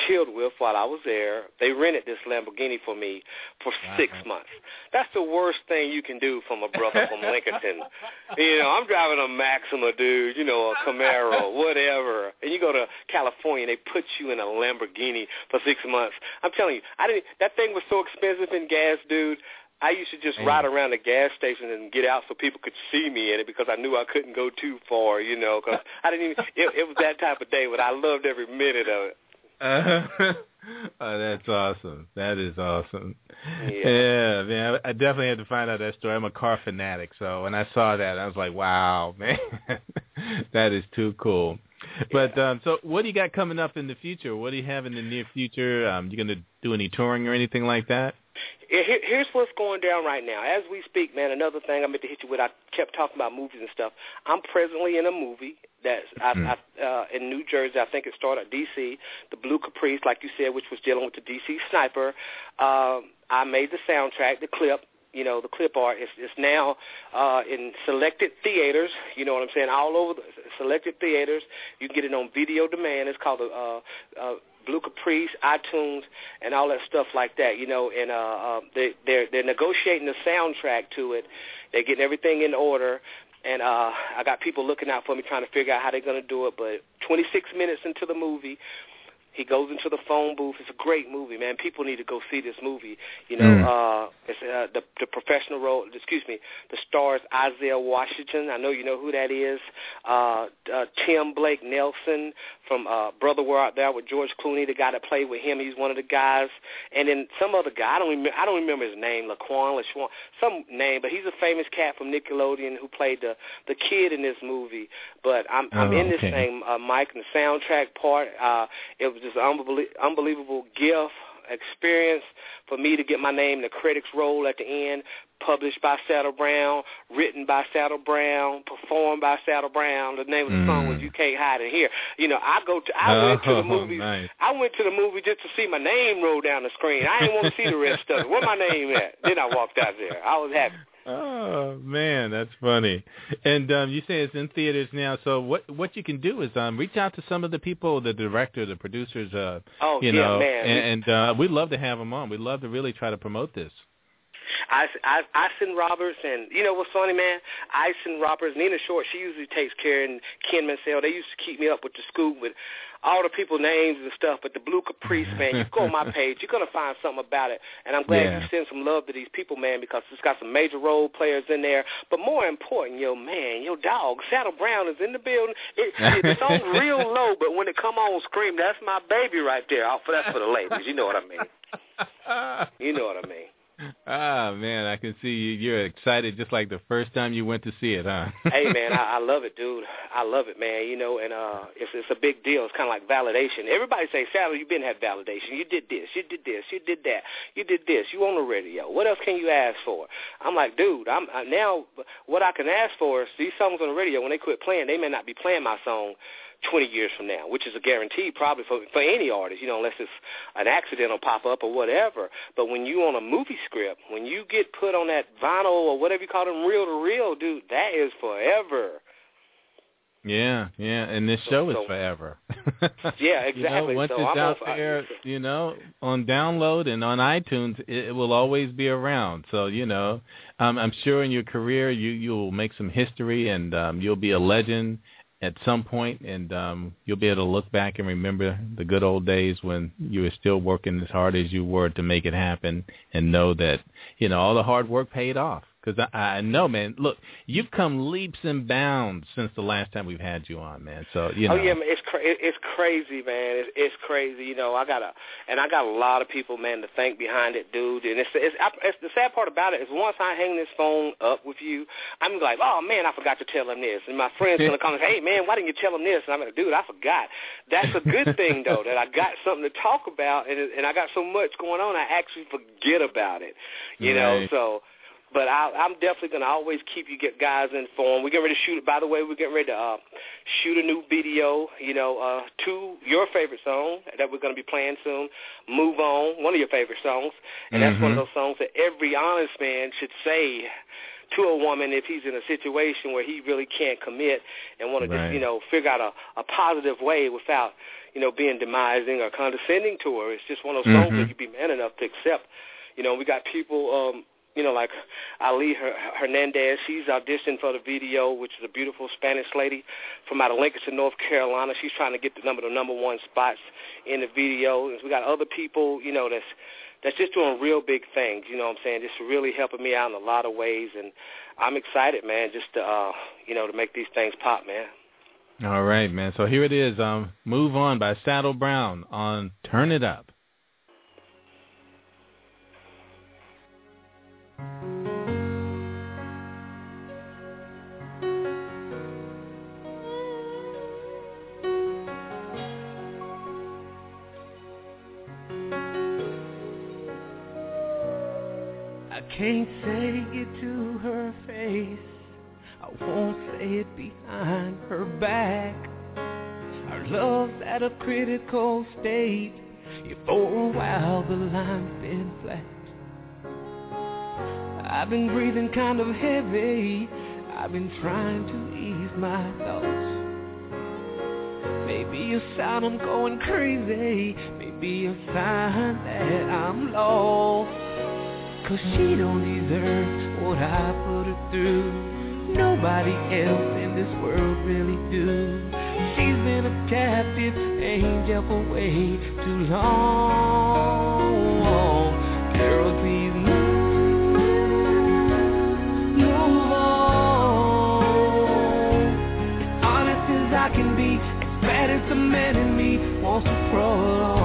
chilled with while I was there. They rented this Lamborghini for me for six months. That's the worst thing you can do from a brother from Lincolnton. You know, I'm driving a Maxima, dude, you know, a Camaro, whatever, and you go to California, and they put you in a Lamborghini for six months. I'm telling you, I didn't. That thing was so expensive in gas, dude. I used to just Man. ride around the gas station and get out so people could see me in it because I knew I couldn't go too far, you know, because I didn't even. It, it was that type of day, but I loved every minute of it. Uh, oh, that's awesome. That is awesome. Yeah. Yeah, man. I definitely had to find out that story. I'm a car fanatic, so when I saw that, I was like, "Wow, man, that is too cool." But um, so, what do you got coming up in the future? What do you have in the near future? Um, you gonna do any touring or anything like that? Here, here's what's going down right now. As we speak, man, another thing I meant to hit you with, I kept talking about movies and stuff. I'm presently in a movie that's I, Hmm. I, uh, in New Jersey. I think it started at D.C., The Blue Caprice, like you said, which was dealing with the D.C. sniper. Um, I made the soundtrack, the clip. You know, the clip art is, is now uh, in selected theaters. You know what I'm saying? All over the selected theaters. You can get it on video demand. It's called the uh, uh, Blue Caprice, iTunes, and all that stuff like that. You know, and uh, uh, they, they're they're negotiating the soundtrack to it. They're getting everything in order, and uh, I got people looking out for me trying to figure out how they're to do it. But 26 minutes into the movie, He goes into the phone booth. It's a great movie, man. People need to go see this movie. You know, Mm. uh, it's uh, the the professional role. Excuse me, the stars Isaiah Washington. I know you know who that is. Uh, uh, Tim Blake Nelson from uh, Brother Where Art Thou with George Clooney, the guy that played with him. He's one of the guys. And then some other guy. I don't remember. I don't remember his name. Laquan, LaShawn, some name. But he's a famous cat from Nickelodeon who played the the kid in this movie. But I'm I'm Oh, in this thing, uh, Mike, and the soundtrack part. Uh, it was just an unbelie- unbelievable gift experience for me to get my name in the critics roll at the end. Published by Saddle Brown, written by Saddle Brown, performed by Saddle Brown. The name of the song was Mm. "You Can't Hide It Here." You know, I go to I went to Oh, the movies. nice. I went to the movie just to see my name roll down the screen. I didn't want to see the rest of it. Where my name at? Then I walked out there. I was happy. Oh man, that's funny. And um, you say it's in theaters now. So what what you can do is um, reach out to some of the people, the director, the producers. Uh, Oh, you yeah, know, man. and, and uh, we'd love to have them on. We'd love to really try to promote this. I, I, Ison Roberts and you know what's funny, man? I Ison Roberts, Nina Short, she usually takes care, and Ken Mansell. They used to keep me up with the scoop with all the people names and stuff. But the Blue Caprice, man, you go on my page, you're gonna find something about it. And I'm glad Yeah. you send some love to these people, man, because it's got some major role players in there. But more important, yo, man, your dog Saddle Brown is in the building. It, it, it's on real low, but when it come on scream, that's my baby right there. Oh, That's for the ladies. You know what I mean? You know what I mean? Ah man, I can see you. You're excited, just like the first time you went to see it, huh? hey man, I, I love it, dude. I love it, man. You know, and uh, it's it's a big deal. It's kind of like validation. Everybody say, Saddle, you've been had validation. You did this, you did this, you did that, you did this. You on the radio. What else can you ask for? I'm like, dude, I'm now. What I can ask for is these songs on the radio. When they quit playing, they may not be playing my song. 20 years from now, which is a guarantee probably for for any artist, you know, unless it's an accidental pop up or whatever. But when you on a movie script, when you get put on that vinyl or whatever you call them, reel to reel, dude, that is forever. Yeah, yeah, and this So- show is so- forever. Yeah, You know, exactly. once So it's I'm out on- there, you know, on download and on iTunes, it, it will always be around. So you know, um, I'm sure in your career you you'll make some history and um, you'll be a legend at some point, and um, you'll be able to look back and remember the good old days when you were still working as hard as you were to make it happen, and know that you know all the hard work paid off. Because I, I know, man. Look, you've come leaps and bounds since the last time we've had you on, man. So you oh, know. Oh yeah, man, it's cra- it's crazy, man. It's, it's crazy. You know, I got a and I got a lot of people, man, to thank behind it, dude. And it's it's, I- it's the sad part about it is once I hang this phone up with you, I'm like, oh man, I forgot to tell him this, and my friends gonna come and say, hey man, why didn't you tell him this? And I'm like, dude, I forgot. That's a good thing though that I got something to talk about, and and I got so much going on, I actually forget about it. You know, so. But I, I'm definitely going to always keep you guys informed. We're getting ready to shoot. By the way, we're getting ready to uh, shoot a new video. You know, uh, to your favorite song that we're going to be playing soon. Move on, one of your favorite songs, and that's one of Mhm. those songs that every honest man should say to a woman if he's in a situation where he really can't commit and want to just you know figure out a, a positive way without you know being demising or condescending to her. It's just one of those songs Mhm. that you'd be man enough to accept. You know, we got people. um you know, like Ali Her- Hernandez, she's auditioned for the video, which is a beautiful Spanish lady from out of Lincoln, North Carolina. She's trying to get the number the number one spots in the video. We got other people, you know, that's that's just doing real big things. You know what I'm saying? Just really helping me out in a lot of ways, and I'm excited, man, just to uh, you know to make these things pop, man. All right, man. So here it is. Um, "Move On" by Saddle Brown on Turn It Up. Can't say it to her face. I won't say it behind her back. Our love's at a critical state. Yeah, for a while the line's been flat. I've been breathing kind of heavy. I've been trying to ease my thoughts. Maybe a sign I'm going crazy. Maybe a sign that I'm lost. Cause she don't deserve what I put her through. nobody else in this world really do. She's been a captive angel for way too long. Girl, please move, move on. Honest as I can be, as bad as the man in me wants to prolong.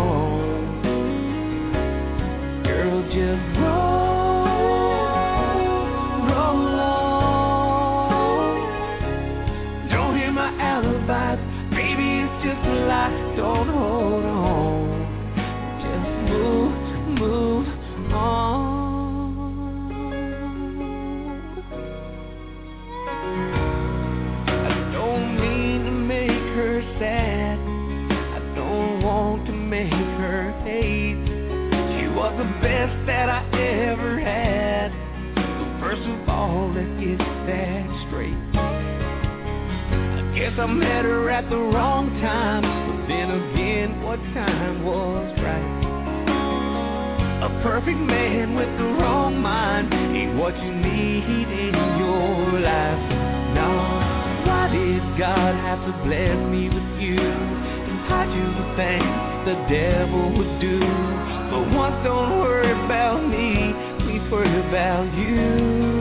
Guess I met her at the wrong time. But then again, what time was right? A perfect man with the wrong mind ain't what you need in your life. Now, why did God have to bless me with you? And how'd you think the devil would do? But once don't worry about me, please worry about you.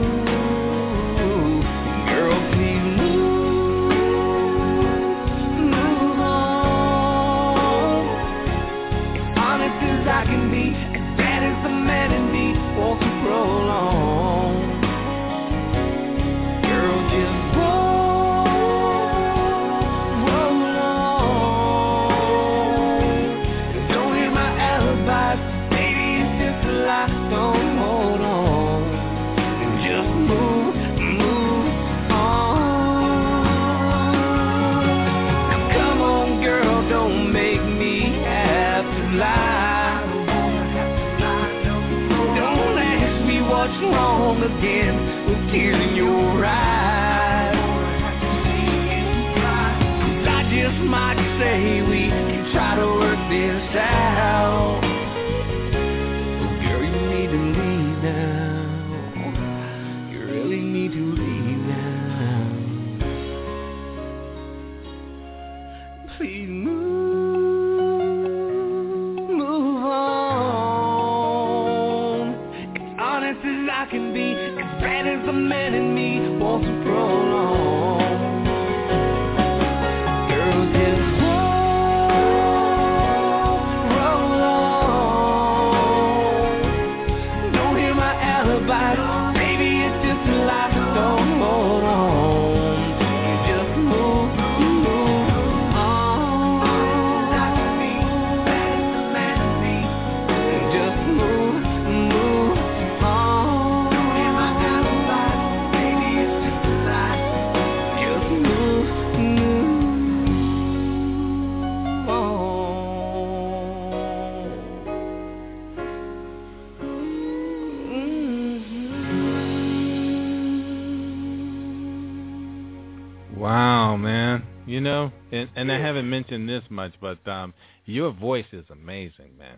And, and I haven't mentioned this much, but um, your voice is amazing, man.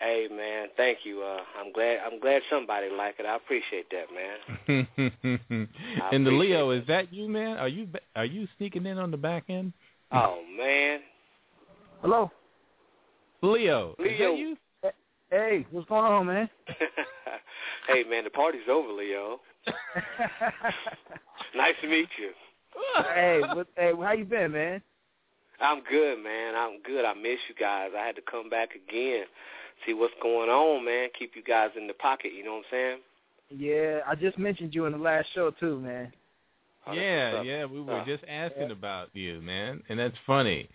Hey man, thank you. Uh, I'm glad. I'm glad somebody like it. I appreciate that, man. and the Leo, is that you, man? Are you are you sneaking in on the back end? Oh man, Hello. Leo, is Leo. that you? Hey, what's going on, man? hey man, the party's over, Leo. Nice to meet you. Hey, what, hey, how you been, man? I'm good, man. I'm good. I miss you guys. I had to come back again, see what's going on, man. Keep you guys in the pocket. You know what I'm saying? Yeah, I just mentioned you in the last show too, man. Oh, Yeah, yeah, we were Uh, just asking about you, man, and that's funny.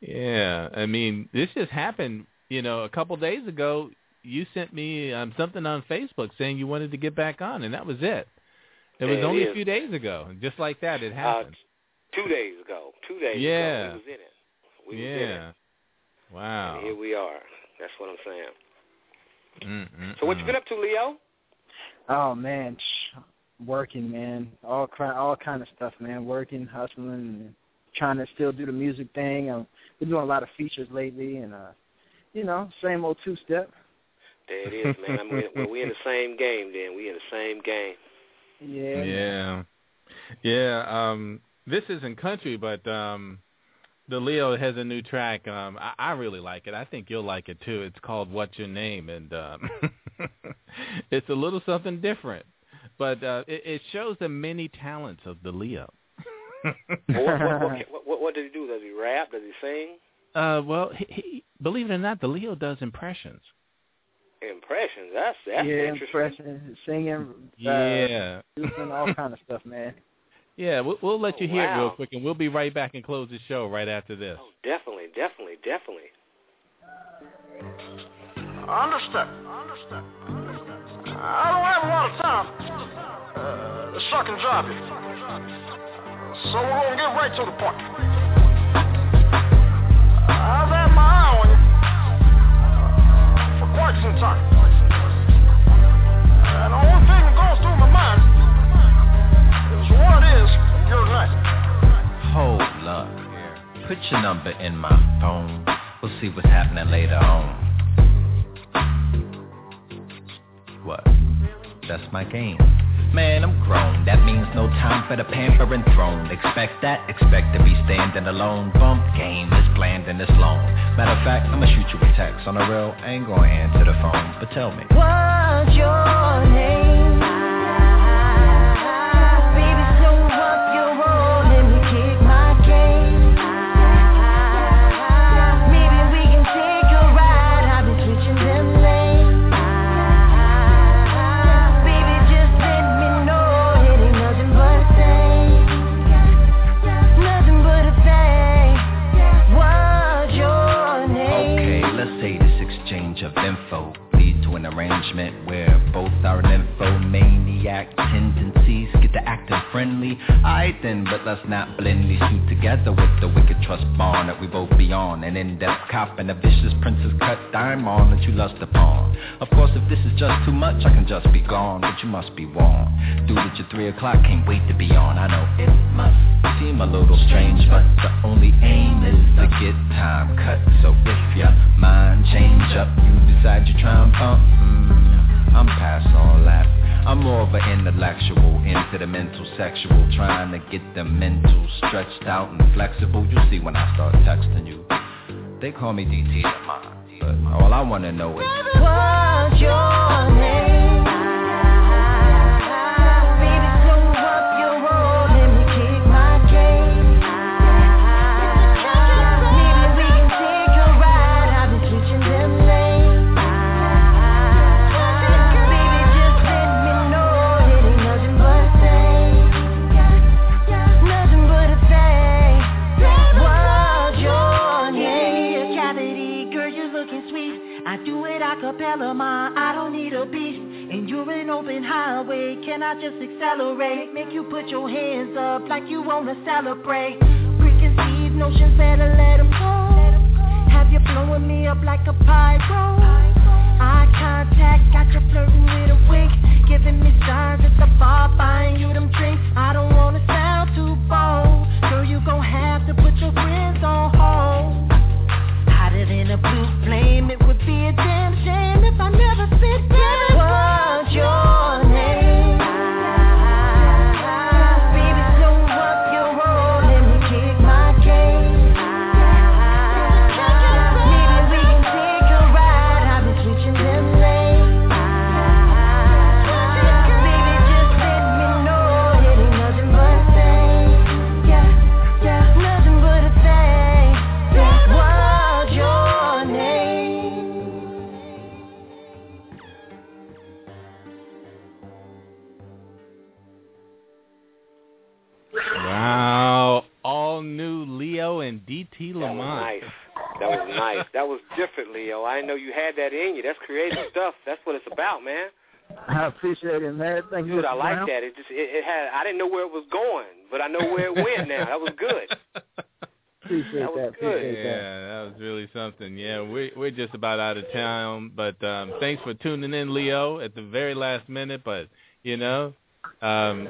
Yeah, I mean, this just happened. You know, a couple days ago, you sent me um, something on Facebook saying you wanted to get back on, and that was it. It was There it only a few days ago, and just like that, it Uh, happened. two days ago. Two days Yeah. ago, we was in it. We was in it. yeah. Wow. And here we are. That's what I'm saying. Mm-mm-mm. So what you been up to, Leo? Oh man, working, man. All kind, all kind of stuff, man. Working, hustling, and trying to still do the music thing. I've been doing a lot of features lately, and uh, you know, same old two step. There it is, man. I mean, well, we in the same game. Then we in the same game. Yeah. Yeah. Yeah, um, this isn't country, but um, the Leo has a new track. Um, I, I really like it. I think you'll like it too. It's called "What's Your Name," and um, it's a little something different, but uh, it, it shows the many talents of the Leo. What, what, what, what, what, what does he do? Does he rap? Does he sing? Uh, well, he, he, believe it or not, the Leo does impressions. Impressions. That's that's yeah, interesting. impression, singing, uh, Yeah, producing, all kind of stuff, man. yeah. We'll, we'll let you Oh, hear it real quick, and we'll be right back and close the show right after this. Oh, definitely, definitely, definitely. Understand. Understand. I don't have a lot of time uh, to suck and drive you. So we're going to get right to the point. And the only thing that goes through my mind is what is your? Hold up. Put your number in my phone. We'll see what's happening later on. What? That's my game. Man, I'm grown. That means no time for the pampering throne. Expect that, expect to be standing alone. Bump game is bland and it's long. Matter of fact, I'ma shoot you a text on the real. I ain't gonna answer the phone, but tell me. What's your name? Friendly. Alright then, but let's not blindly shoot together with the wicked trust bond that we both be on. An in-depth cop and a vicious princess cut dime on that you lust upon. Of course, if this is just too much, I can just be gone, but you must be warned. Dude at your three o'clock can't wait to be on. I know it must seem a little strange, but the only aim is to get time cut. So if your mind change up, you decide you try and bump. Mm, I'm past all that. I'm more of an intellectual, into the mental, sexual, trying to get the mental stretched out and flexible. You see when I start texting you. They call me DT but all I wanna know is celebrate. Had that in you. That's creative stuff. That's what it's about, man. I appreciate it, man. Thank you. Dude, I like that. It just it, it had. I didn't know where it was going, but I know where it went now. That was good. Appreciate That was that. good. Appreciate. Yeah, that was really something. Yeah, we're we're just about out of town, but um, thanks for tuning in, Leo, at the very last minute. But you know, um,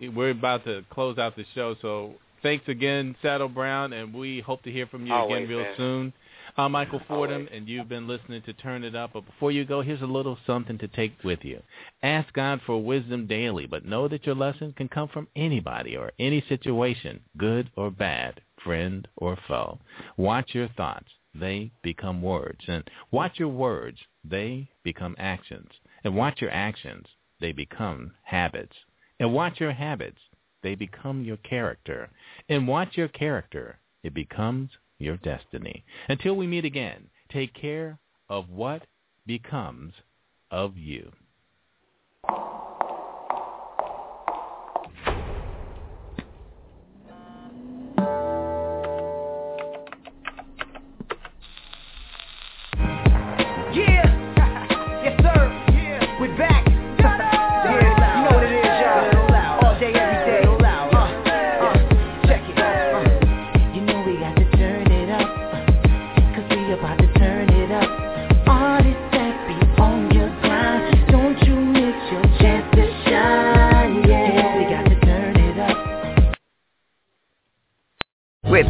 we're about to close out the show, so Thanks again, Saddle Brown, and we hope to hear from you Always, again real man. soon. I'm Michael oh, Fordham, and you've been listening to Turn It Up. But before you go, here's a little something to take with you. Ask God for wisdom daily, but know that your lesson can come from anybody or any situation, good or bad, friend or foe. Watch your thoughts. They become words. And watch your words. They become actions. And watch your actions. They become habits. And watch your habits. They become your character. And watch your character. It becomes your destiny. Until we meet again, take care of what becomes of you.